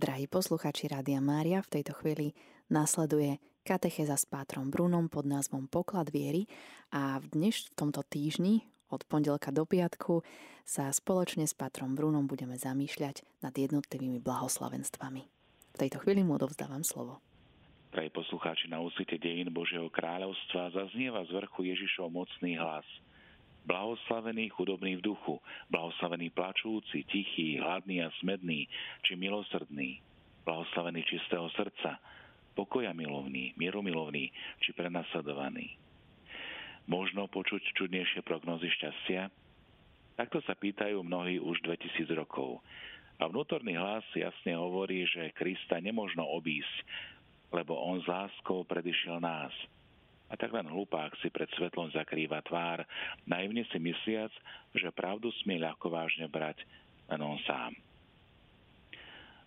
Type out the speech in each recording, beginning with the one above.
Drahí posluchači Rádia Mária, v tejto chvíli nasleduje katecheza s Pátrom Brunom pod názvom Poklad viery a v dneš v tomto týždni od pondelka do piatku sa spoločne s Pátrom Brunom budeme zamýšľať nad jednotlivými blahoslavenstvami. V tejto chvíli mu odovzdávam slovo. Drahí poslucháči, na úsvite dejín Božieho kráľovstva zaznieva z vrchu Ježišov mocný hlas – Blahoslavený chudobný v duchu, blahoslavený plačúci, tichý, hladný a smedný, či milosrdný, blahoslavený čistého srdca, pokoja milovný, mieromilovný, či prenasledovaný. Možno počuť čudnejšie prognozy šťastia? Takto sa pýtajú mnohí už 2000 rokov. A vnútorný hlas jasne hovorí, že Krista nemožno obísť, lebo on s láskou predišiel nás – a len hlupák si pred svetlom zakrýva tvár, naivne si mysliac, že pravdu smie ľahko vážne brať len on sám.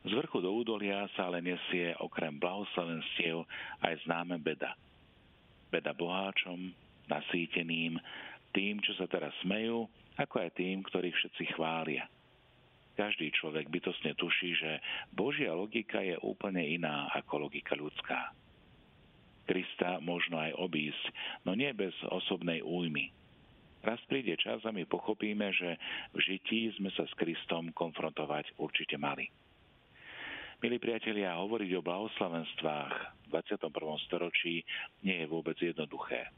Z vrchu do údolia sa ale nesie okrem blahoslavenstiev aj známe beda. Beda boháčom, nasýteným, tým, čo sa teraz smejú, ako aj tým, ktorých všetci chvália. Každý človek bytosne tuší, že Božia logika je úplne iná ako logika ľudská. Krista možno aj obísť, no nie bez osobnej újmy. Raz príde čas a my pochopíme, že v žití sme sa s Kristom konfrontovať určite mali. Milí priatelia, hovoriť o blahoslavenstvách v 21. storočí nie je vôbec jednoduché.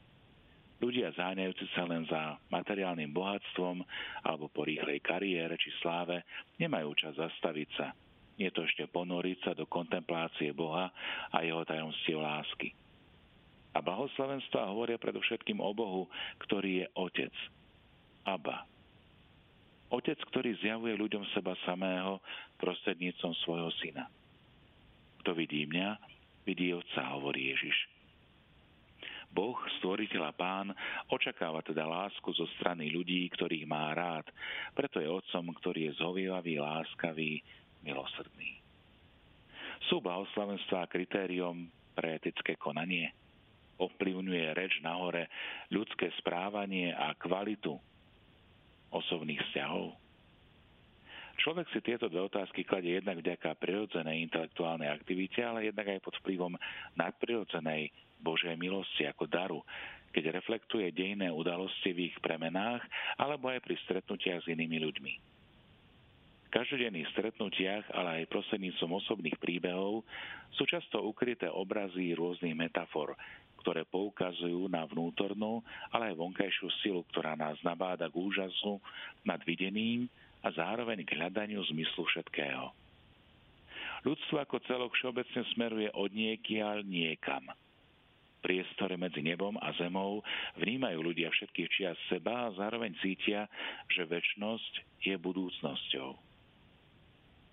Ľudia záňajúci sa len za materiálnym bohatstvom alebo po rýchlej kariére či sláve nemajú čas zastaviť sa. Nie to ešte ponoriť sa do kontemplácie Boha a jeho tajomstiev lásky. A blahoslavenstva hovoria predovšetkým o Bohu, ktorý je Otec. Abba. Otec, ktorý zjavuje ľuďom seba samého prostrednícom svojho syna. Kto vidí mňa, vidí Otca, hovorí Ježiš. Boh, stvoriteľ a pán, očakáva teda lásku zo strany ľudí, ktorých má rád. Preto je otcom, ktorý je zhovievavý, láskavý, milosrdný. Sú blahoslavenstvá kritériom pre etické konanie? Ovplyvňuje reč nahore ľudské správanie a kvalitu osobných vzťahov? Človek si tieto dve otázky kladie jednak vďaka prirodzenej intelektuálnej aktivite, ale jednak aj pod vplyvom nadprirodzenej Božej milosti ako daru, keď reflektuje dejné udalosti v ich premenách alebo aj pri stretnutiach s inými ľuďmi. V každodenných stretnutiach, ale aj prostredníctvom osobných príbehov sú často ukryté obrazy rôznych metafor, ktoré poukazujú na vnútornú, ale aj vonkajšiu silu, ktorá nás nabáda k úžasu nad videním a zároveň k hľadaniu zmyslu všetkého. Ľudstvo ako celok všeobecne smeruje od niekiaľ niekam. Priestore medzi nebom a zemou vnímajú ľudia všetkých čias seba a zároveň cítia, že väčnosť je budúcnosťou.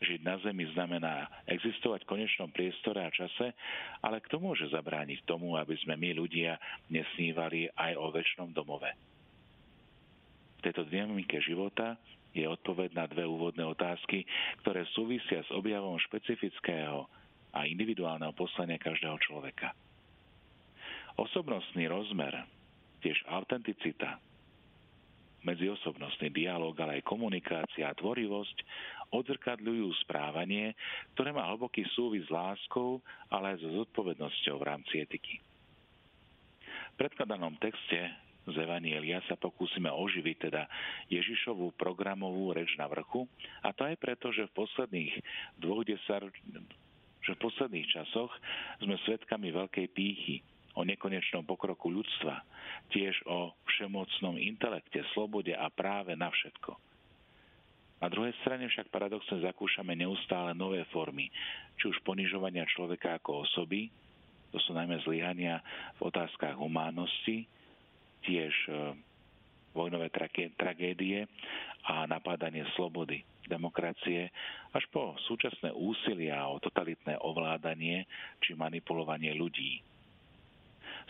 Žiť na Zemi znamená existovať v konečnom priestore a čase, ale kto môže zabrániť tomu, aby sme my ľudia nesnívali aj o väčšnom domove? V tejto dynamike života je odpoveď na dve úvodné otázky, ktoré súvisia s objavom špecifického a individuálneho poslania každého človeka. Osobnostný rozmer, tiež autenticita, medziosobnostný dialog, ale aj komunikácia a tvorivosť odzrkadľujú správanie, ktoré má hlboký súvis s láskou, ale aj so zodpovednosťou v rámci etiky. V predkladanom texte z Evanielia sa pokúsime oživiť teda Ježišovú programovú reč na vrchu a to aj preto, že v posledných dvoch desar, že v posledných časoch sme svedkami veľkej pýchy, o nekonečnom pokroku ľudstva, tiež o všemocnom intelekte, slobode a práve na všetko. Na druhej strane však paradoxne zakúšame neustále nové formy, či už ponižovania človeka ako osoby, to sú najmä zlyhania v otázkach humánnosti, tiež e, vojnové tragédie a napádanie slobody, demokracie, až po súčasné úsilia o totalitné ovládanie či manipulovanie ľudí.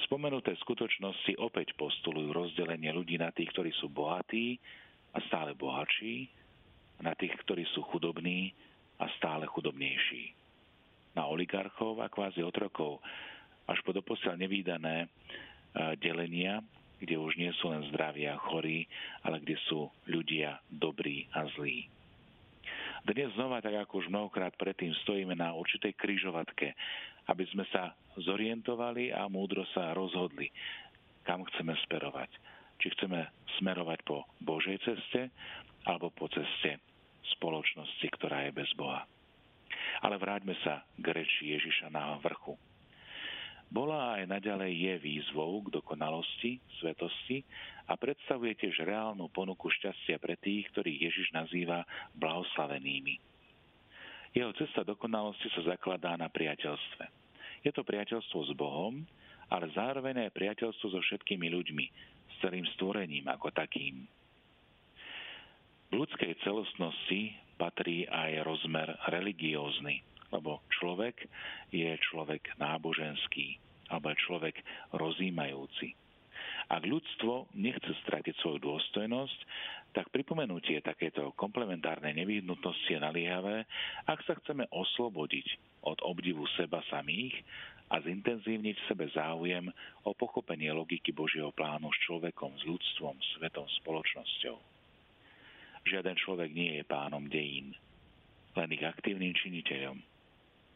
Spomenuté skutočnosti opäť postulujú rozdelenie ľudí na tých, ktorí sú bohatí a stále bohatší, na tých, ktorí sú chudobní a stále chudobnejší. Na oligarchov a kvázi otrokov, až po doposiaľ nevýdané e, delenia, kde už nie sú len zdraví a chorí, ale kde sú ľudia dobrí a zlí. Dnes znova, tak ako už mnohokrát predtým, stojíme na určitej kryžovatke, aby sme sa zorientovali a múdro sa rozhodli, kam chceme smerovať. Či chceme smerovať po Božej ceste alebo po ceste spoločnosti, ktorá je bez Boha. Ale vráťme sa k reči Ježiša na vrchu. Bola aj naďalej je výzvou k dokonalosti, svetosti a predstavuje tiež reálnu ponuku šťastia pre tých, ktorých Ježiš nazýva blahoslavenými. Jeho cesta dokonalosti sa zakladá na priateľstve. Je to priateľstvo s Bohom, ale zároveň aj priateľstvo so všetkými ľuďmi, s celým stvorením ako takým. Ľudskej celostnosti patrí aj rozmer religiózny, lebo človek je človek náboženský alebo človek rozímajúci. Ak ľudstvo nechce stratiť svoju dôstojnosť, tak pripomenutie takéto komplementárnej nevyhnutnosti je naliehavé, ak sa chceme oslobodiť od obdivu seba samých a zintenzívniť v sebe záujem o pochopenie logiky Božieho plánu s človekom, s ľudstvom, svetom, spoločnosťou. Žiaden človek nie je pánom dejín, len ich aktívnym činiteľom.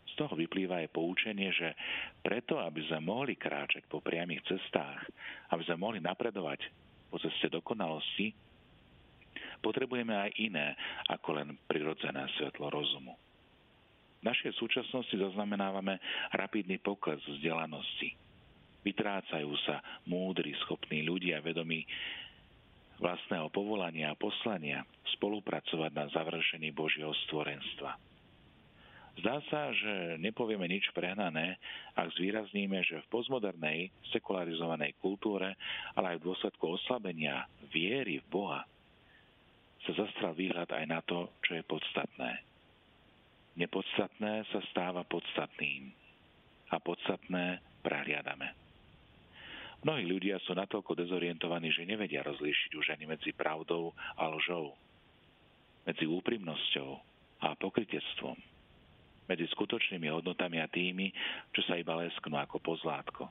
Z toho vyplýva aj poučenie, že preto, aby sme mohli kráčať po priamých cestách, aby sme mohli napredovať po ceste dokonalosti, potrebujeme aj iné ako len prirodzené svetlo rozumu. V našej súčasnosti zaznamenávame rapidný pokles vzdelanosti. Vytrácajú sa múdri, schopní ľudia vedomí vlastného povolania a poslania spolupracovať na završení Božieho stvorenstva. Zdá sa, že nepovieme nič prehnané, ak zvýrazníme, že v postmodernej, sekularizovanej kultúre, ale aj v dôsledku oslabenia viery v Boha, sa zastral výhľad aj na to, čo je podstatné nepodstatné sa stáva podstatným a podstatné prehliadame. Mnohí ľudia sú natoľko dezorientovaní, že nevedia rozlíšiť už ani medzi pravdou a lžou, medzi úprimnosťou a pokritectvom, medzi skutočnými hodnotami a tými, čo sa iba lesknú ako pozlátko.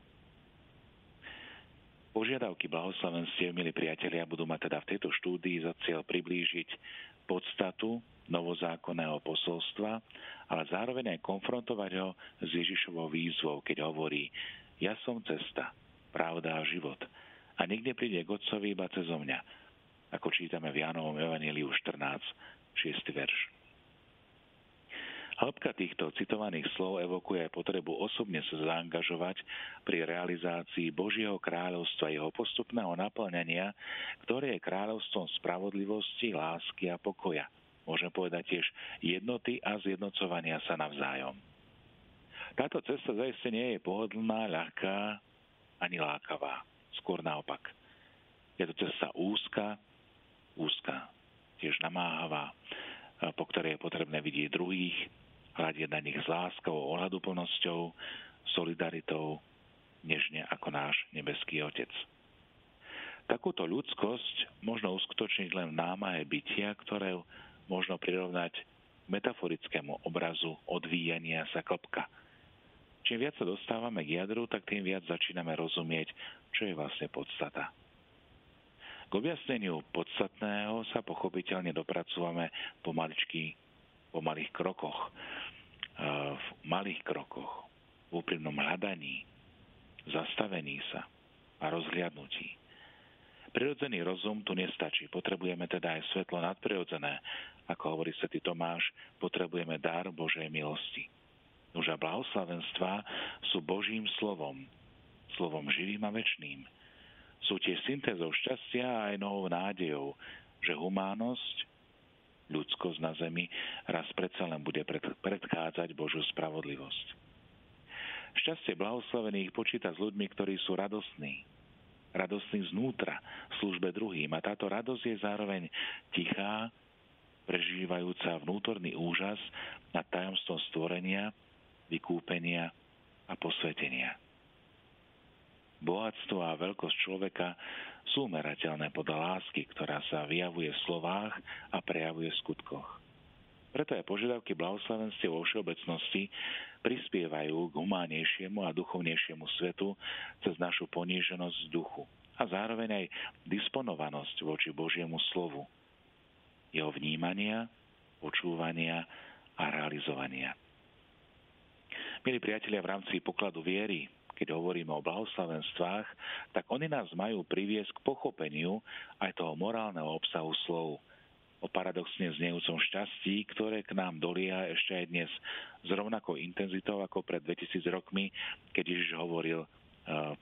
Požiadavky blahoslavenstiev, milí priatelia, budú mať teda v tejto štúdii za cieľ priblížiť podstatu novozákonného posolstva, ale zároveň aj konfrontovať ho s Ježišovou výzvou, keď hovorí Ja som cesta, pravda a život a nikde príde k Otcovi iba cez mňa, ako čítame v Jánovom Evangeliu 14, 6. verš. Hĺbka týchto citovaných slov evokuje potrebu osobne sa zaangažovať pri realizácii Božieho kráľovstva, jeho postupného naplňania, ktoré je kráľovstvom spravodlivosti, lásky a pokoja – môžem povedať tiež jednoty a zjednocovania sa navzájom. Táto cesta zaiste nie je pohodlná, ľahká ani lákavá. Skôr naopak. Je to cesta úzka, úzka, tiež namáhavá, po ktorej je potrebné vidieť druhých, hľadiť na nich s láskou, ohľaduplnosťou, solidaritou, nežne ako náš nebeský Otec. Takúto ľudskosť možno uskutočniť len v námahe bytia, ktoré možno prirovnať metaforickému obrazu odvíjania sa klopka. Čím viac sa dostávame k jadru, tak tým viac začíname rozumieť, čo je vlastne podstata. K objasneniu podstatného sa pochopiteľne dopracúvame pomaličky, po malých krokoch, v malých krokoch, v úprimnom hľadaní, zastavení sa a rozhliadnutí. Prirodzený rozum tu nestačí, potrebujeme teda aj svetlo nadprirodzené. Ako hovorí svätý Tomáš, potrebujeme dar Božej milosti. Už a blahoslavenstva sú Božím slovom, slovom živým a večným. Sú tiež syntézou šťastia a aj novou nádejou, že humánnosť, ľudskosť na zemi raz predsa len bude predchádzať Božiu spravodlivosť. Šťastie blahoslavených počíta s ľuďmi, ktorí sú radostní, radostný znútra v službe druhým. A táto radosť je zároveň tichá, prežívajúca vnútorný úžas nad tajomstvom stvorenia, vykúpenia a posvetenia. Bohatstvo a veľkosť človeka sú merateľné podľa lásky, ktorá sa vyjavuje v slovách a prejavuje v skutkoch. Preto aj požiadavky blahoslavenstiev vo všeobecnosti prispievajú k humánnejšiemu a duchovnejšiemu svetu cez našu poníženosť duchu a zároveň aj disponovanosť voči Božiemu slovu, jeho vnímania, počúvania a realizovania. Milí priatelia, v rámci pokladu viery, keď hovoríme o blahoslavenstvách, tak oni nás majú priviesť k pochopeniu aj toho morálneho obsahu slov, o paradoxne znejúcom šťastí, ktoré k nám dolia ešte aj dnes s rovnakou intenzitou ako pred 2000 rokmi, keď Ježiš hovoril e,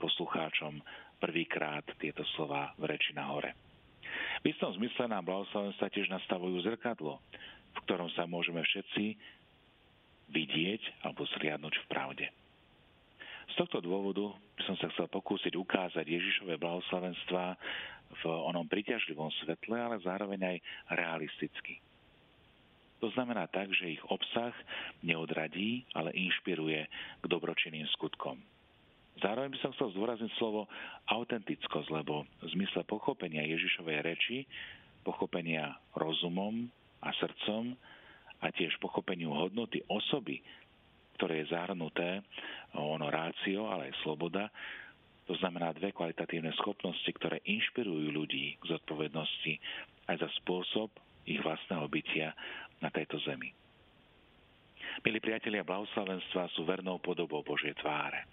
poslucháčom prvýkrát tieto slova v reči na hore. V istom zmysle nám blahoslavenstva tiež nastavujú zrkadlo, v ktorom sa môžeme všetci vidieť alebo zriadnúť v pravde. Z tohto dôvodu som sa chcel pokúsiť ukázať Ježišové blahoslavenstva v onom priťažlivom svetle, ale zároveň aj realisticky. To znamená tak, že ich obsah neodradí, ale inšpiruje k dobročinným skutkom. Zároveň by som chcel zdôrazniť slovo autentickosť, lebo v zmysle pochopenia Ježišovej reči, pochopenia rozumom a srdcom a tiež pochopeniu hodnoty osoby, ktoré je zahrnuté ono rácio, ale aj sloboda, to znamená dve kvalitatívne schopnosti, ktoré inšpirujú ľudí k zodpovednosti aj za spôsob ich vlastného bytia na tejto zemi. Milí priatelia, blahoslavenstva sú vernou podobou Božej tváre.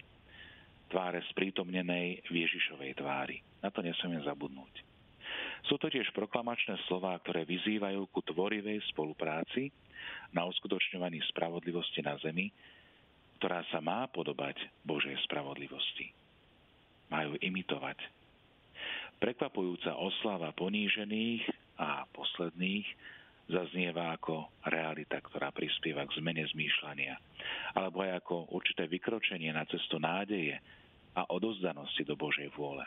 Tváre sprítomnenej v Ježišovej tvári. Na to nesmieme zabudnúť. Sú to tiež proklamačné slová, ktoré vyzývajú ku tvorivej spolupráci na uskutočňovaní spravodlivosti na zemi, ktorá sa má podobať Božej spravodlivosti. Majú imitovať. Prekvapujúca oslava ponížených a posledných zaznieva ako realita, ktorá prispieva k zmene zmýšľania, alebo aj ako určité vykročenie na cestu nádeje a odozdanosti do Božej vôle.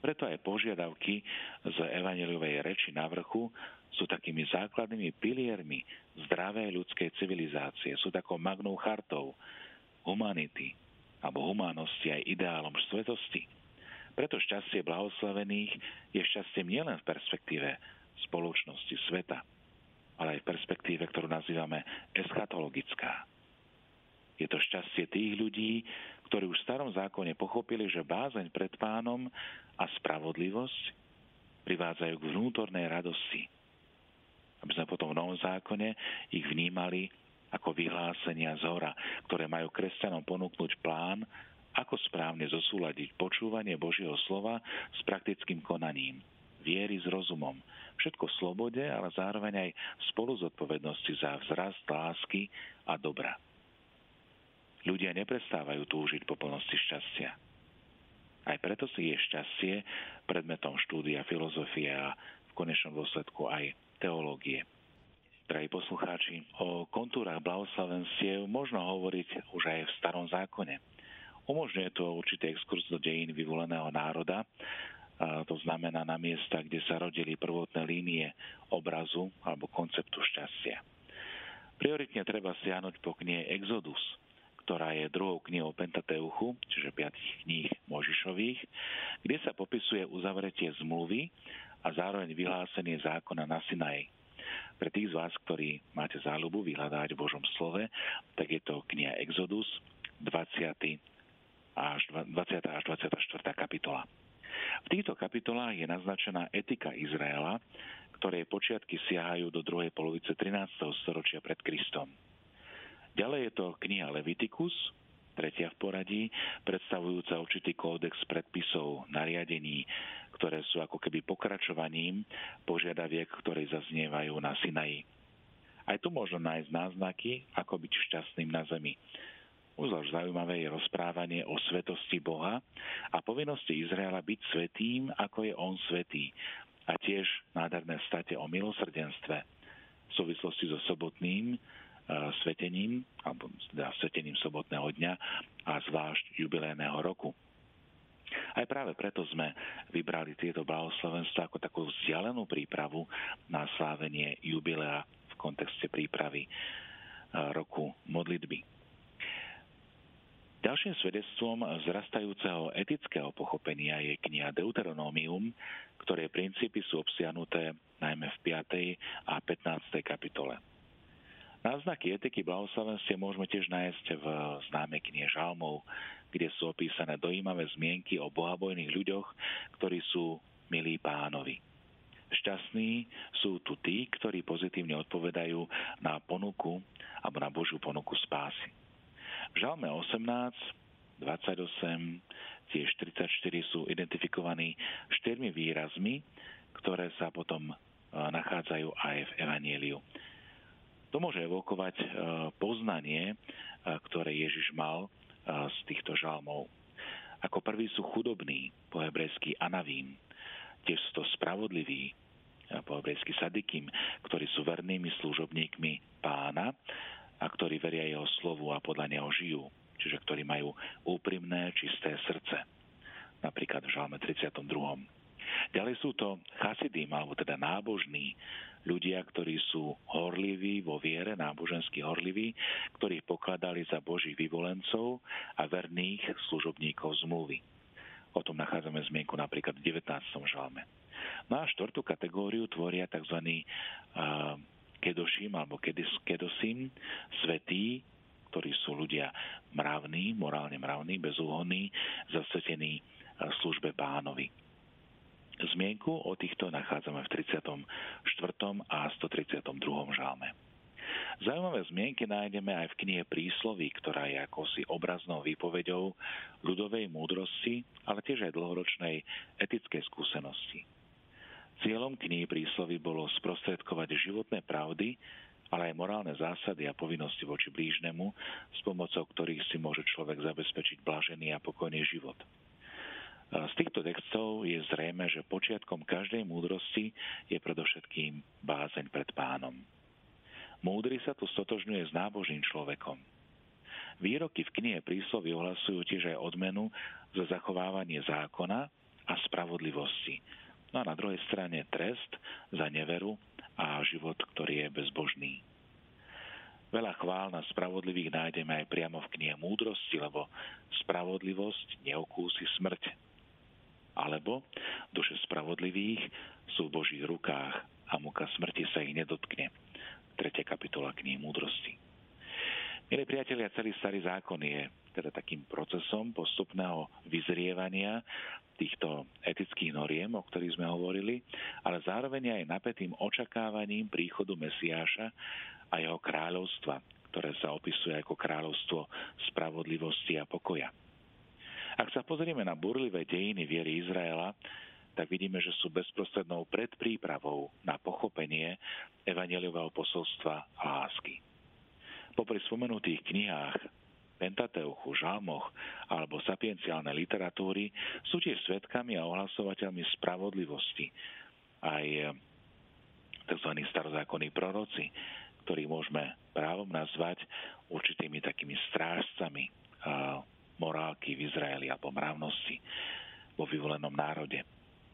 Preto aj požiadavky z evaneliovej reči na vrchu sú takými základnými piliermi zdravej ľudskej civilizácie, sú takou magnou chartou humanity alebo humánosti aj ideálom svetosti. Preto šťastie blahoslavených je šťastiem nielen v perspektíve spoločnosti sveta, ale aj v perspektíve, ktorú nazývame eschatologická. Je to šťastie tých ľudí, ktorí už v starom zákone pochopili, že bázeň pred pánom a spravodlivosť privádzajú k vnútornej radosti. Aby sme potom v novom zákone ich vnímali ako vyhlásenia z hora, ktoré majú kresťanom ponúknuť plán, ako správne zosúľadiť počúvanie Božieho slova s praktickým konaním, viery s rozumom, všetko v slobode, ale zároveň aj spolu zodpovednosti za vzrast lásky a dobra. Ľudia neprestávajú túžiť po plnosti šťastia. Aj preto si je šťastie predmetom štúdia filozofie a v konečnom dôsledku aj teológie. Drahí poslucháči, o kontúrach blahoslavenstiev možno hovoriť už aj v starom zákone. Umožňuje to určitý exkurs do dejín vyvoleného národa, a to znamená na miesta, kde sa rodili prvotné línie obrazu alebo konceptu šťastia. Prioritne treba siahnuť po knihe Exodus, ktorá je druhou knihou Pentateuchu, čiže piatých kníh Možišových, kde sa popisuje uzavretie zmluvy a zároveň vyhlásenie zákona na Sinaji. Pre tých z vás, ktorí máte záľubu vyhľadať v Božom slove, tak je to kniha Exodus, 20. až 20. až 24. kapitola. V týchto kapitolách je naznačená etika Izraela, ktoré počiatky siahajú do druhej polovice 13. storočia pred Kristom. Ďalej je to kniha Leviticus, tretia v poradí, predstavujúca určitý kódex predpisov, nariadení, ktoré sú ako keby pokračovaním požiadaviek, ktoré zaznievajú na Sinaji. Aj tu možno nájsť náznaky, ako byť šťastným na zemi. Uzvlášť zaujímavé je rozprávanie o svetosti Boha a povinnosti Izraela byť svetým, ako je on svetý. A tiež nádherné state o milosrdenstve v súvislosti so sobotným svetením, alebo teda svetením sobotného dňa a zvlášť jubilejného roku. Aj práve preto sme vybrali tieto blahoslovenstva ako takú vzdialenú prípravu na slávenie jubilea v kontexte prípravy roku modlitby. Ďalším svedectvom zrastajúceho etického pochopenia je kniha Deuteronomium, ktoré princípy sú obsiahnuté najmä v 5. a 15. kapitole. Náznaky etiky blahoslavenstve môžeme tiež nájsť v známej knihe Žalmov, kde sú opísané dojímavé zmienky o bohabojných ľuďoch, ktorí sú milí pánovi. Šťastní sú tu tí, ktorí pozitívne odpovedajú na ponuku alebo na Božiu ponuku spásy. V Žalme 18, 28, tiež 34 sú identifikovaní štyrmi výrazmi, ktoré sa potom e, nachádzajú aj v Evanieliu. To môže evokovať e, poznanie, e, ktoré Ježiš mal z týchto žalmov. Ako prvý sú chudobní, po hebrejsky anavím, tiež sú to spravodliví, po hebrejsky sadikim, ktorí sú vernými služobníkmi pána a ktorí veria jeho slovu a podľa neho žijú, čiže ktorí majú úprimné, čisté srdce. Napríklad v žalme 32. Ďalej sú to chasidim, alebo teda nábožní, ľudia, ktorí sú horliví vo viere, nábožensky horliví, ktorých pokladali za Božích vyvolencov a verných služobníkov zmluvy. O tom nachádzame zmienku napríklad v 19. žalme. No a štvrtú kategóriu tvoria tzv. Kedošim alebo kedosim, svetí, ktorí sú ľudia mravní, morálne mravní, bezúhonní, zasvetení službe pánovi. Zmienku o týchto nachádzame v 34. a 132. žalme. Zaujímavé zmienky nájdeme aj v knihe Prísloví, ktorá je akosi obraznou výpovedou ľudovej múdrosti, ale tiež aj dlhoročnej etickej skúsenosti. Cieľom knihy Príslovy bolo sprostredkovať životné pravdy, ale aj morálne zásady a povinnosti voči blížnemu, s pomocou ktorých si môže človek zabezpečiť blažený a pokojný život. Z týchto textov je zrejme, že počiatkom každej múdrosti je predovšetkým bázeň pred pánom. Múdry sa tu stotožňuje s nábožným človekom. Výroky v knihe príslovy ohlasujú tiež aj odmenu za zachovávanie zákona a spravodlivosti. No a na druhej strane trest za neveru a život, ktorý je bezbožný. Veľa chvál na spravodlivých nájdeme aj priamo v knihe múdrosti, lebo spravodlivosť neokúsi smrť alebo duše spravodlivých sú v Božích rukách a muka smrti sa ich nedotkne. 3. kapitola knihy múdrosti. Milí priatelia, celý starý zákon je teda takým procesom postupného vyzrievania týchto etických noriem, o ktorých sme hovorili, ale zároveň aj napätým očakávaním príchodu Mesiáša a jeho kráľovstva, ktoré sa opisuje ako kráľovstvo spravodlivosti a pokoja. Ak sa pozrieme na burlivé dejiny viery Izraela, tak vidíme, že sú bezprostrednou predprípravou na pochopenie evaneliového posolstva lásky. Popri spomenutých knihách Pentateuchu, Žalmoch alebo sapienciálnej literatúry sú tiež svetkami a ohlasovateľmi spravodlivosti. Aj tzv. starozákonní proroci, ktorých môžeme právom nazvať určitými takými strážcami morálky v Izraeli alebo mravnosti vo vyvolenom národe.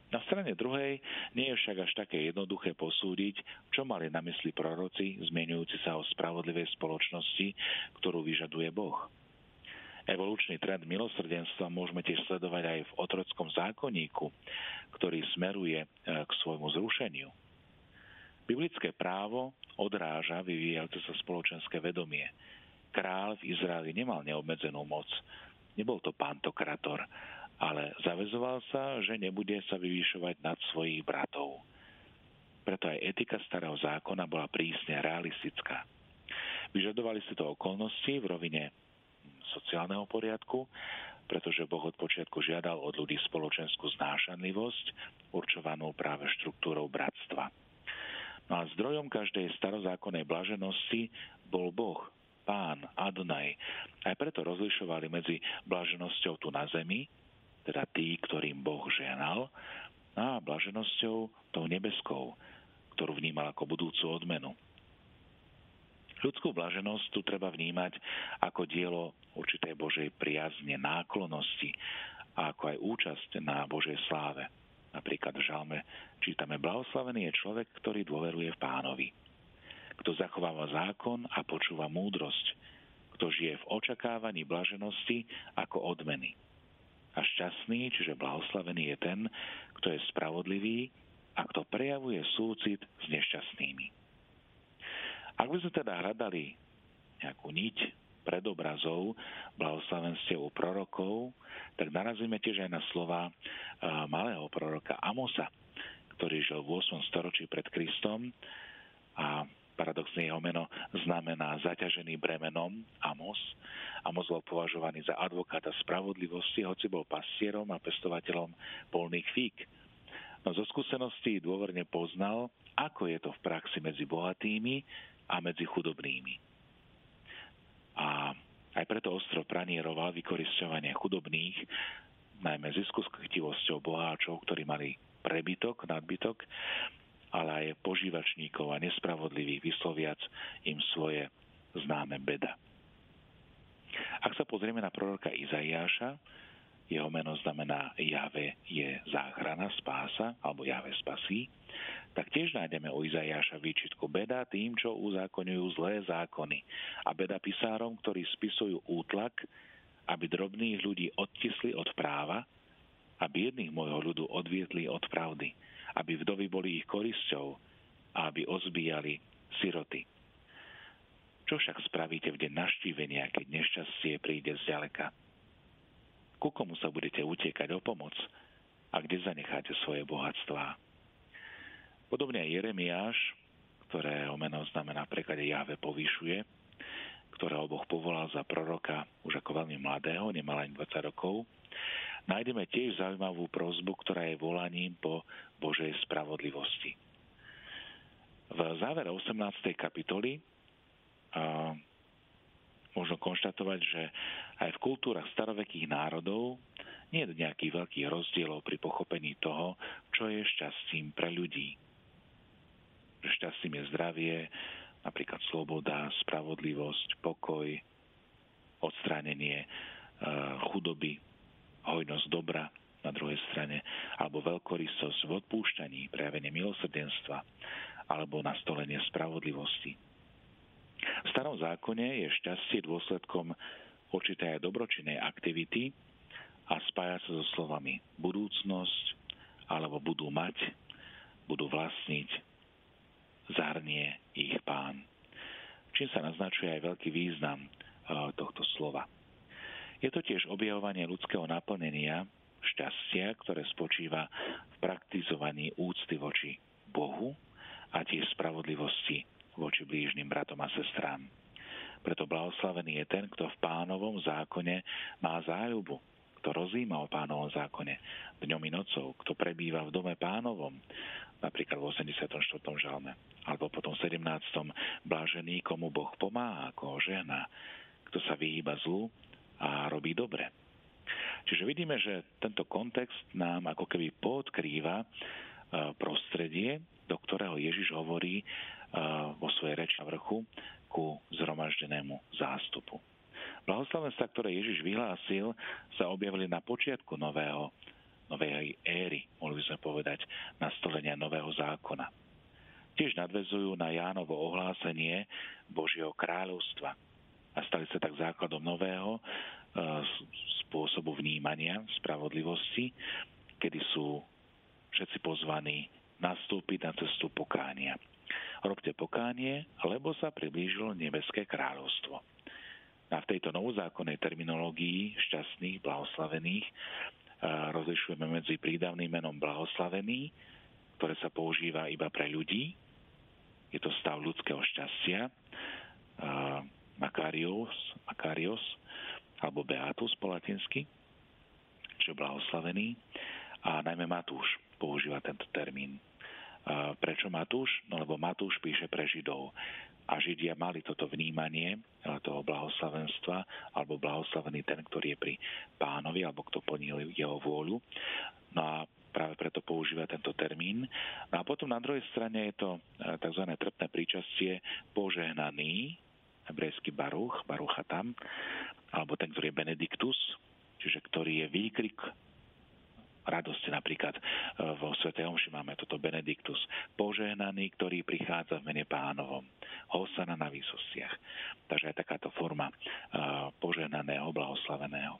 Na strane druhej nie je však až také jednoduché posúdiť, čo mali na mysli proroci, zmienujúci sa o spravodlivej spoločnosti, ktorú vyžaduje Boh. Evolučný trend milosrdenstva môžeme tiež sledovať aj v otrockom zákonníku, ktorý smeruje e, k svojmu zrušeniu. Biblické právo odráža vyvíjajúce sa spoločenské vedomie. Král v Izraeli nemal neobmedzenú moc, Nebol to pantokrator, ale zavezoval sa, že nebude sa vyvýšovať nad svojich bratov. Preto aj etika starého zákona bola prísne realistická. Vyžadovali si to okolnosti v rovine sociálneho poriadku, pretože Boh od počiatku žiadal od ľudí spoločenskú znášanlivosť, určovanú práve štruktúrou bratstva. No a zdrojom každej starozákonnej blaženosti bol Boh, pán, Adonaj. Aj preto rozlišovali medzi blaženosťou tu na zemi, teda tí, ktorým Boh ženal, a blaženosťou tou nebeskou, ktorú vnímal ako budúcu odmenu. Ľudskú blaženosť tu treba vnímať ako dielo určitej Božej priazne, náklonosti a ako aj účasť na Božej sláve. Napríklad v žalme čítame, blahoslavený je človek, ktorý dôveruje v pánovi kto zachováva zákon a počúva múdrosť, kto žije v očakávaní blaženosti ako odmeny. A šťastný, čiže blahoslavený je ten, kto je spravodlivý a kto prejavuje súcit s nešťastnými. Ak by sme teda hľadali nejakú niť predobrazov blahoslavenstiev u prorokov, tak narazíme tiež aj na slova malého proroka Amosa, ktorý žil v 8. storočí pred Kristom a paradoxne jeho meno znamená zaťažený bremenom Amos. Amos bol považovaný za advokáta spravodlivosti, hoci bol pastierom a pestovateľom polných fík. No zo skúseností dôverne poznal, ako je to v praxi medzi bohatými a medzi chudobnými. A aj preto ostro pranieroval vykoristovanie chudobných, najmä zisku s boháčov, ktorí mali prebytok, nadbytok, ale aj požívačníkov a nespravodlivých vysloviac im svoje známe beda. Ak sa pozrieme na proroka Izaiáša, jeho meno znamená Jave je záchrana, spása, alebo Jave spasí, tak tiež nájdeme u Izajaša výčitku beda tým, čo uzákonujú zlé zákony a beda pisárom, ktorí spisujú útlak, aby drobných ľudí odtisli od práva a biedných môjho ľudu odvietli od pravdy, aby vdovy boli ich korisťou a aby ozbíjali siroty. Čo však spravíte v deň naštívenia, keď nešťastie príde z ďaleka? Ku komu sa budete utekať o pomoc a kde zanecháte svoje bohatstvá? Podobne aj Jeremiáš, ktorého meno znamená v preklade Jahve povyšuje, ktorého Boh povolal za proroka už ako veľmi mladého, nemal ani 20 rokov, nájdeme tiež zaujímavú prozbu, ktorá je volaním po Božej spravodlivosti. V závere 18. kapitoly možno konštatovať, že aj v kultúrach starovekých národov nie je nejakých veľkých rozdielov pri pochopení toho, čo je šťastím pre ľudí. Šťastím je zdravie, napríklad sloboda, spravodlivosť, pokoj, odstránenie chudoby, hojnosť dobra na druhej strane, alebo veľkorysosť v odpúšťaní, prejavenie milosrdenstva, alebo nastolenie spravodlivosti. V starom zákone je šťastie dôsledkom určitej dobročinnej aktivity a spája sa so slovami budúcnosť alebo budú mať, budú vlastniť, zahrnie ich pán. Čím sa naznačuje aj veľký význam e, tohto slova. Je to tiež objavovanie ľudského naplnenia, šťastia, ktoré spočíva v praktizovaní úcty voči Bohu a tiež spravodlivosti voči blížnym bratom a sestrám. Preto blahoslavený je ten, kto v pánovom zákone má záľubu, kto rozíma o pánovom zákone dňom i nocou, kto prebýva v dome pánovom, napríklad v 84. žalme, alebo potom v 17. blážený, komu Boh pomáha, koho žena, kto sa vyhýba zlu a robí dobre. Čiže vidíme, že tento kontext nám ako keby podkrýva e, prostredie, do ktorého Ježiš hovorí vo svojej reči na vrchu ku zhromaždenému zástupu. Blahoslavenstva, ktoré Ježiš vyhlásil, sa objavili na počiatku nového, novej éry, mohli by sme povedať, nastolenia nového zákona. Tiež nadvezujú na Jánovo ohlásenie Božieho kráľovstva a stali sa tak základom nového spôsobu vnímania spravodlivosti, kedy sú všetci pozvaní nastúpiť na cestu pokánia. Robte pokánie, lebo sa priblížilo nebeské kráľovstvo. A v tejto novozákonnej terminológii šťastných, blahoslavených rozlišujeme medzi prídavným menom blahoslavený, ktoré sa používa iba pre ľudí. Je to stav ľudského šťastia, Makarios, Makarios alebo Beatus po latinsky, čo blahoslavený. A najmä Matúš používa tento termín Prečo Matúš? No lebo Matúš píše pre Židov. A Židia mali toto vnímanie toho blahoslavenstva, alebo blahoslavený ten, ktorý je pri pánovi, alebo kto plnil jeho vôľu. No a práve preto používa tento termín. No a potom na druhej strane je to e, tzv. trpné príčastie požehnaný, hebrejský baruch, barucha tam, alebo ten, ktorý je benediktus, čiže ktorý je výkrik radosti. Napríklad e, vo Sv. Omši máme toto Benediktus, požehnaný, ktorý prichádza v mene pánovom. Hosana na výsostiach. Takže aj takáto forma e, požehnaného, blahoslaveného.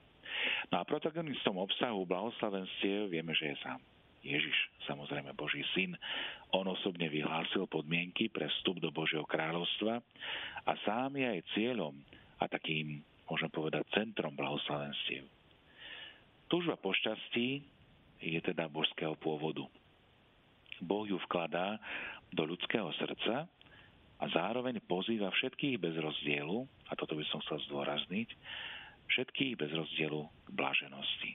No a protagonistom obsahu blahoslavenstiev vieme, že je sám Ježiš, samozrejme Boží syn. On osobne vyhlásil podmienky pre vstup do Božieho kráľovstva a sám je aj cieľom a takým, môžem povedať, centrom blahoslavenstiev. Túžba po šťastí je teda božského pôvodu. Boh ju vkladá do ľudského srdca a zároveň pozýva všetkých bez rozdielu, a toto by som chcel zdôrazniť, všetkých bez rozdielu k blaženosti,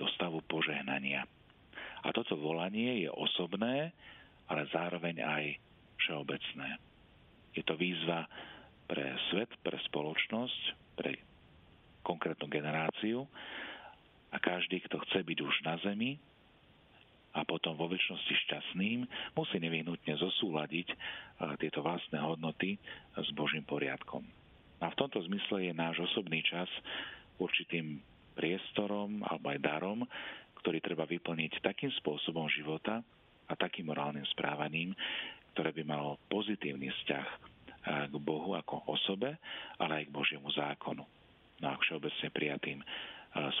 do stavu požehnania. A toto volanie je osobné, ale zároveň aj všeobecné. Je to výzva pre svet, pre spoločnosť, pre konkrétnu generáciu a každý, kto chce byť už na zemi, a potom vo väčšnosti šťastným, musí nevyhnutne zosúľadiť tieto vlastné hodnoty s Božím poriadkom. A v tomto zmysle je náš osobný čas určitým priestorom alebo aj darom, ktorý treba vyplniť takým spôsobom života a takým morálnym správaním, ktoré by malo pozitívny vzťah k Bohu ako osobe, ale aj k Božiemu zákonu. No a všeobecne prijatým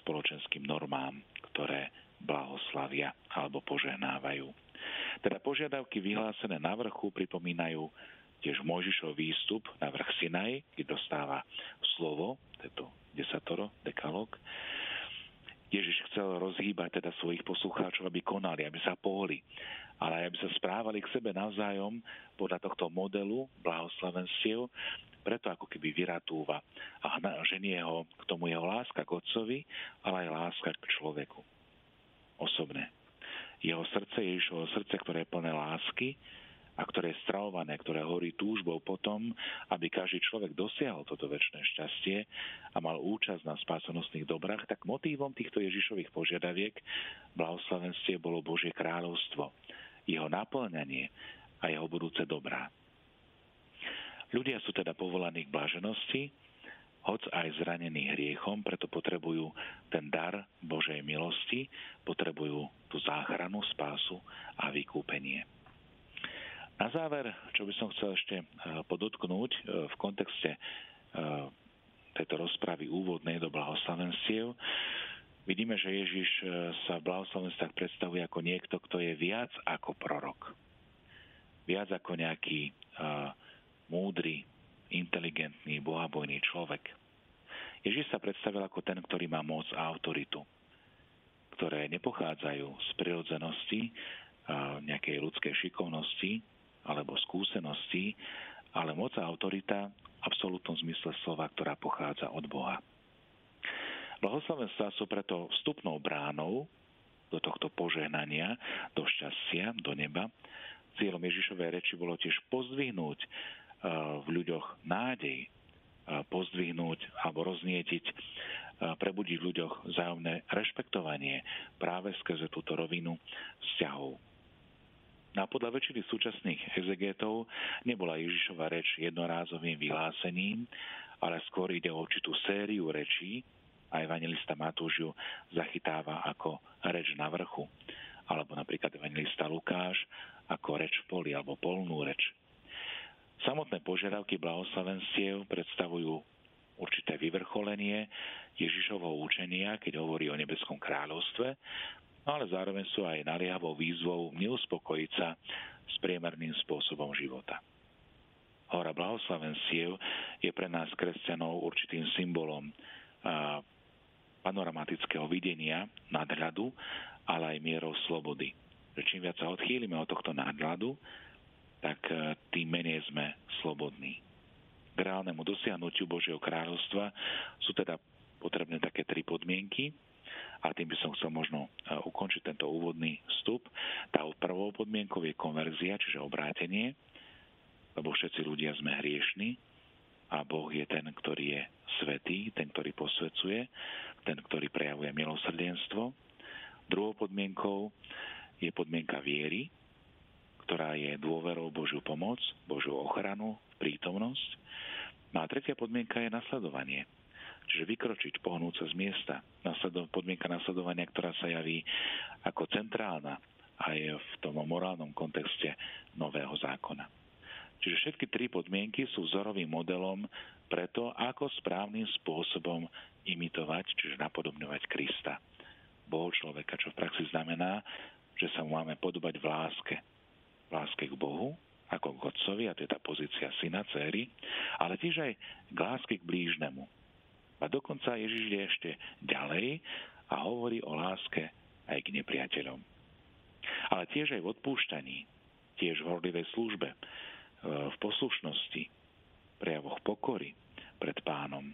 spoločenským normám, ktoré blahoslavia alebo požehnávajú. Teda požiadavky vyhlásené na vrchu pripomínajú tiež Mojžišov výstup na vrch Sinaj, kde dostáva slovo, to desatoro, dekalog. Ježiš chcel rozhýbať teda svojich poslucháčov, aby konali, aby sa pohli, ale aby sa správali k sebe navzájom podľa tohto modelu blahoslavenstiev, preto ako keby vyratúva a ženie ho k tomu jeho láska k otcovi, ale aj láska k človeku osobné. Jeho srdce, Ježišovo srdce, ktoré je plné lásky a ktoré je stravované, ktoré horí túžbou potom, aby každý človek dosiahol toto väčšie šťastie a mal účasť na spásonosných dobrách, tak motívom týchto Ježišových požiadaviek blahoslavenstie bolo Božie kráľovstvo, jeho naplňanie a jeho budúce dobrá. Ľudia sú teda povolaní k blaženosti, hoc aj zranení hriechom, preto potrebujú ten dar Božej milosti, potrebujú tú záchranu, spásu a vykúpenie. Na záver, čo by som chcel ešte e, podotknúť e, v kontexte e, tejto rozpravy úvodnej do blahoslavenstiev, vidíme, že Ježiš sa v blahoslavenstvách predstavuje ako niekto, kto je viac ako prorok. Viac ako nejaký múdry, inteligentný, bohabojný človek. Ježiš sa predstavil ako ten, ktorý má moc a autoritu, ktoré nepochádzajú z prirodzenosti, nejakej ľudskej šikovnosti alebo skúsenosti, ale moc a autorita v absolútnom zmysle slova, ktorá pochádza od Boha. Blahoslavenstva sú preto vstupnou bránou do tohto požehnania, do šťastia, do neba. Cieľom Ježišovej reči bolo tiež pozdvihnúť v ľuďoch nádej, pozdvihnúť alebo roznietiť, prebudiť v ľuďoch vzájomné rešpektovanie práve skrze túto rovinu vzťahov. A podľa väčšiny súčasných exegetov nebola Ježišova reč jednorázovým vyhlásením, ale skôr ide o určitú sériu rečí a evangelista Matúš ju zachytáva ako reč na vrchu, alebo napríklad evangelista Lukáš ako reč v poli alebo polnú reč. Samotné požiadavky blahoslavenstiev predstavujú určité vyvrcholenie Ježišovho učenia, keď hovorí o nebeskom kráľovstve, no ale zároveň sú aj naliehavou výzvou neuspokojiť sa s priemerným spôsobom života. Hora blahoslavenstiev je pre nás kresťanov určitým symbolom panoramatického videnia, nadhľadu, ale aj mierou slobody. Čím viac sa odchýlime od tohto nadhľadu, tak e, tým menej sme slobodní. K reálnemu dosiahnutiu Božieho kráľovstva sú teda potrebné také tri podmienky a tým by som chcel možno e, ukončiť tento úvodný vstup. Tá prvou podmienkou je konverzia, čiže obrátenie, lebo všetci ľudia sme hriešni a Boh je ten, ktorý je svetý, ten, ktorý posvecuje, ten, ktorý prejavuje milosrdenstvo. Druhou podmienkou je podmienka viery, ktorá je dôverou Božiu pomoc, Božiu ochranu, prítomnosť. No a tretia podmienka je nasledovanie. Čiže vykročiť, pohnúť sa z miesta. Podmienka nasledovania, ktorá sa javí ako centrálna aj v tom morálnom kontexte nového zákona. Čiže všetky tri podmienky sú vzorovým modelom pre to, ako správnym spôsobom imitovať, čiže napodobňovať Krista, Boho človeka, čo v praxi znamená, že sa mu máme podobať v láske, láske k Bohu, ako k Otcovi, a to je tá pozícia syna, céry, ale tiež aj k láske k blížnemu. A dokonca Ježiš ide ešte ďalej a hovorí o láske aj k nepriateľom. ale tiež aj v odpúšťaní, tiež v horlivej službe, e, v poslušnosti, prejavoch pokory pred pánom.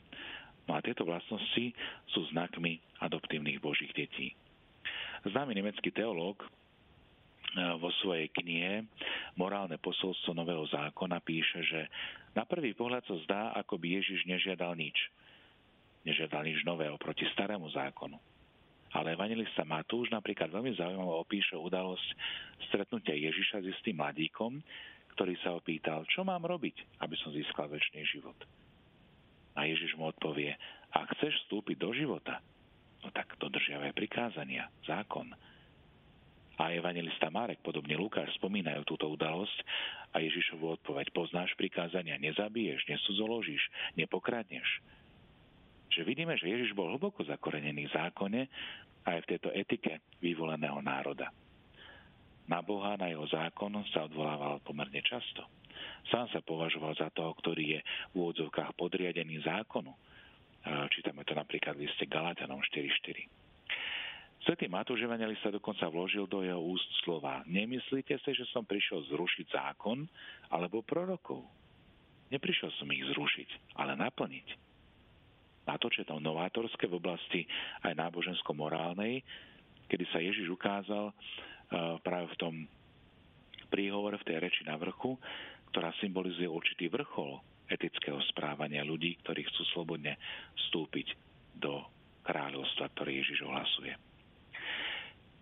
No a tieto vlastnosti sú znakmi adoptívnych božích detí. Známy nemecký teológ vo svojej knihe Morálne posolstvo Nového zákona píše, že na prvý pohľad sa zdá, ako by Ježiš nežiadal nič. Nežiadal nič nového proti starému zákonu. Ale evangelista Matúš napríklad veľmi zaujímavo opíše udalosť stretnutia Ježiša s istým mladíkom, ktorý sa opýtal, čo mám robiť, aby som získal väčší život. A Ježiš mu odpovie, ak chceš vstúpiť do života, no tak dodržiavaj prikázania, zákon. A evangelista Marek, podobne Lukáš, spomínajú túto udalosť a Ježišovu odpoveď poznáš prikázania, nezabiješ, nesudzoložíš, nepokradneš. Že vidíme, že Ježiš bol hlboko zakorenený v zákone aj v tejto etike vyvoleného národa. Na Boha, na jeho zákon sa odvolával pomerne často. Sám sa považoval za toho, ktorý je v úvodzovkách podriadený zákonu. Čítame to napríklad v liste Galatianom 4.4. Svetý Matúš Evangelista dokonca vložil do jeho úst slova Nemyslíte si, že som prišiel zrušiť zákon alebo prorokov? Neprišiel som ich zrušiť, ale naplniť. Na to, čo je tam novátorské v oblasti aj nábožensko-morálnej, kedy sa Ježiš ukázal práve v tom príhovore, v tej reči na vrchu, ktorá symbolizuje určitý vrchol etického správania ľudí, ktorí chcú slobodne vstúpiť do kráľovstva, ktoré Ježiš ohlasuje.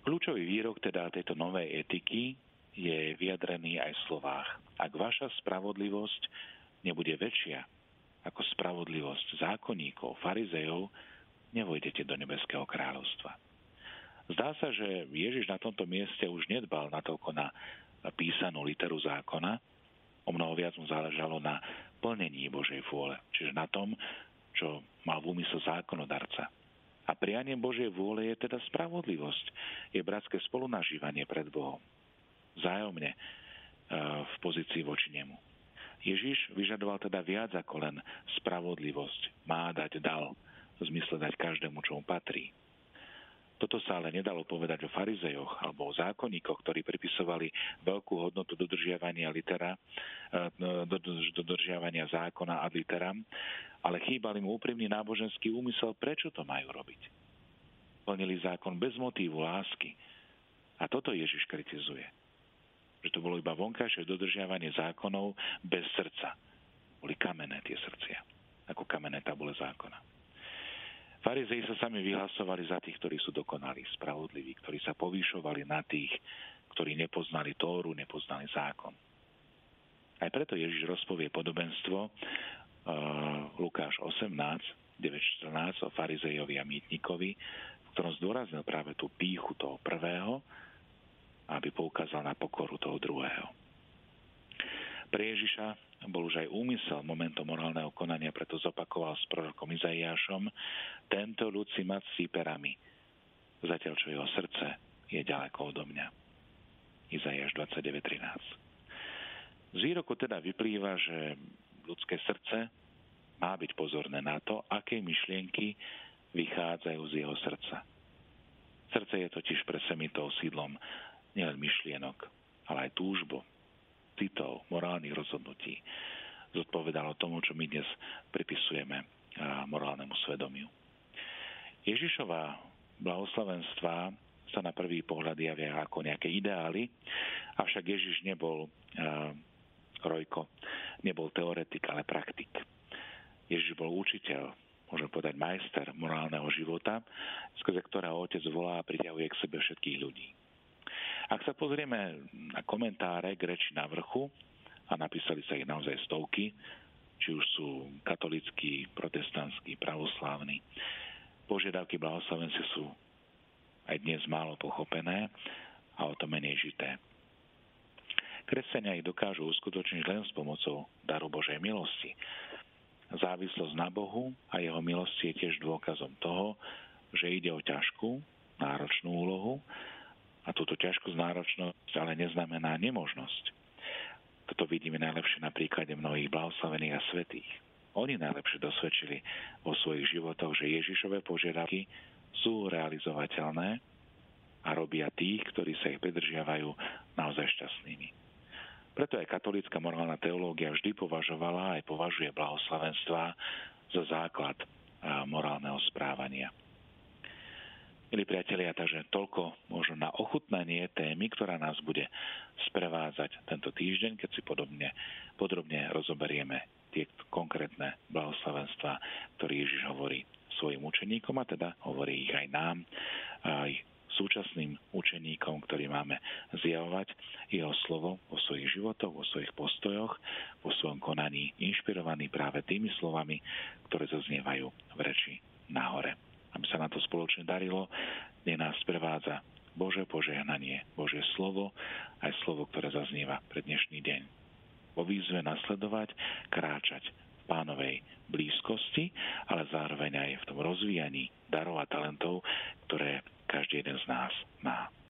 Kľúčový výrok teda tejto novej etiky je vyjadrený aj v slovách. Ak vaša spravodlivosť nebude väčšia ako spravodlivosť zákonníkov, farizejov, nevojdete do nebeského kráľovstva. Zdá sa, že Ježiš na tomto mieste už nedbal natoľko na písanú literu zákona, o mnoho viac mu záležalo na plnení Božej vôle, čiže na tom, čo mal v úmysle zákonodarca. A prianie Božej vôle je teda spravodlivosť. Je bratské spolunažívanie pred Bohom. Zájomne e, v pozícii voči nemu. Ježiš vyžadoval teda viac ako len spravodlivosť. Má dať, dal. V zmysle dať každému, čo mu patrí. Toto sa ale nedalo povedať o farizejoch alebo o zákonníkoch, ktorí pripisovali veľkú hodnotu dodržiavania litera, e, dodržiavania zákona ad literam, ale chýbal im úprimný náboženský úmysel, prečo to majú robiť. Plnili zákon bez motívu lásky. A toto Ježiš kritizuje. Že to bolo iba vonkajšie dodržiavanie zákonov bez srdca. Boli kamenné tie srdcia, ako kamenné tabule zákona. Farizei sa sami vyhlasovali za tých, ktorí sú dokonalí, spravodliví, ktorí sa povýšovali na tých, ktorí nepoznali Tóru, nepoznali zákon. Aj preto Ježiš rozpovie podobenstvo uh, Lukáš 18, 9.14 o farizejovi a mýtnikovi, v ktorom zdôraznil práve tú píchu toho prvého, aby poukázal na pokoru toho druhého. Pre Ježiša bol už aj úmysel momentom morálneho konania, preto zopakoval s prorokom Izaiášom, tento ľud si mat s perami, zatiaľ čo jeho srdce je ďaleko odo mňa. Izaiáš 29.13 Z výroku teda vyplýva, že ľudské srdce má byť pozorné na to, aké myšlienky vychádzajú z jeho srdca. Srdce je totiž pre semitov sídlom nielen myšlienok, ale aj túžbo, citov, morálnych rozhodnutí zodpovedalo tomu, čo my dnes pripisujeme morálnemu svedomiu. Ježišová blahoslavenstva sa na prvý pohľad javia ako nejaké ideály, avšak Ježiš nebol rojko, nebol teoretik, ale praktik. Ježiš bol učiteľ, môžem povedať majster morálneho života, skrze ktorého otec volá a priťahuje k sebe všetkých ľudí. Ak sa pozrieme na komentáre k reči na vrchu, a napísali sa ich naozaj stovky, či už sú katolickí, protestantskí, pravoslávni, požiadavky blahoslavenci sú aj dnes málo pochopené a o to menej žité. Kresťania ich dokážu uskutočniť len s pomocou daru Božej milosti. Závislosť na Bohu a jeho milosti je tiež dôkazom toho, že ide o ťažkú, náročnú úlohu, a túto ťažkú náročnosť ale neznamená nemožnosť. Toto vidíme najlepšie na príklade mnohých blahoslavených a svetých. Oni najlepšie dosvedčili vo svojich životoch, že Ježišové požiadavky sú realizovateľné a robia tých, ktorí sa ich pridržiavajú, naozaj šťastnými. Preto aj katolícka morálna teológia vždy považovala aj považuje blahoslavenstva za základ morálneho správania. Milí priatelia, takže toľko možno na ochutnanie témy, ktorá nás bude sprevádzať tento týždeň, keď si podobne, podrobne rozoberieme tie konkrétne blahoslavenstva, ktoré Ježiš hovorí svojim učeníkom a teda hovorí ich aj nám, aj súčasným učeníkom, ktorí máme zjavovať jeho slovo vo svojich životoch, vo svojich postojoch, vo svojom konaní, inšpirovaný práve tými slovami, ktoré zaznievajú v reči nahore. Aby sa na to spoločne darilo, nie nás prevádza Bože požehnanie, Bože slovo, aj slovo, ktoré zaznieva pre dnešný deň. Vo výzve nasledovať, kráčať v pánovej blízkosti, ale zároveň aj v tom rozvíjaní darov a talentov, ktoré každý jeden z nás má.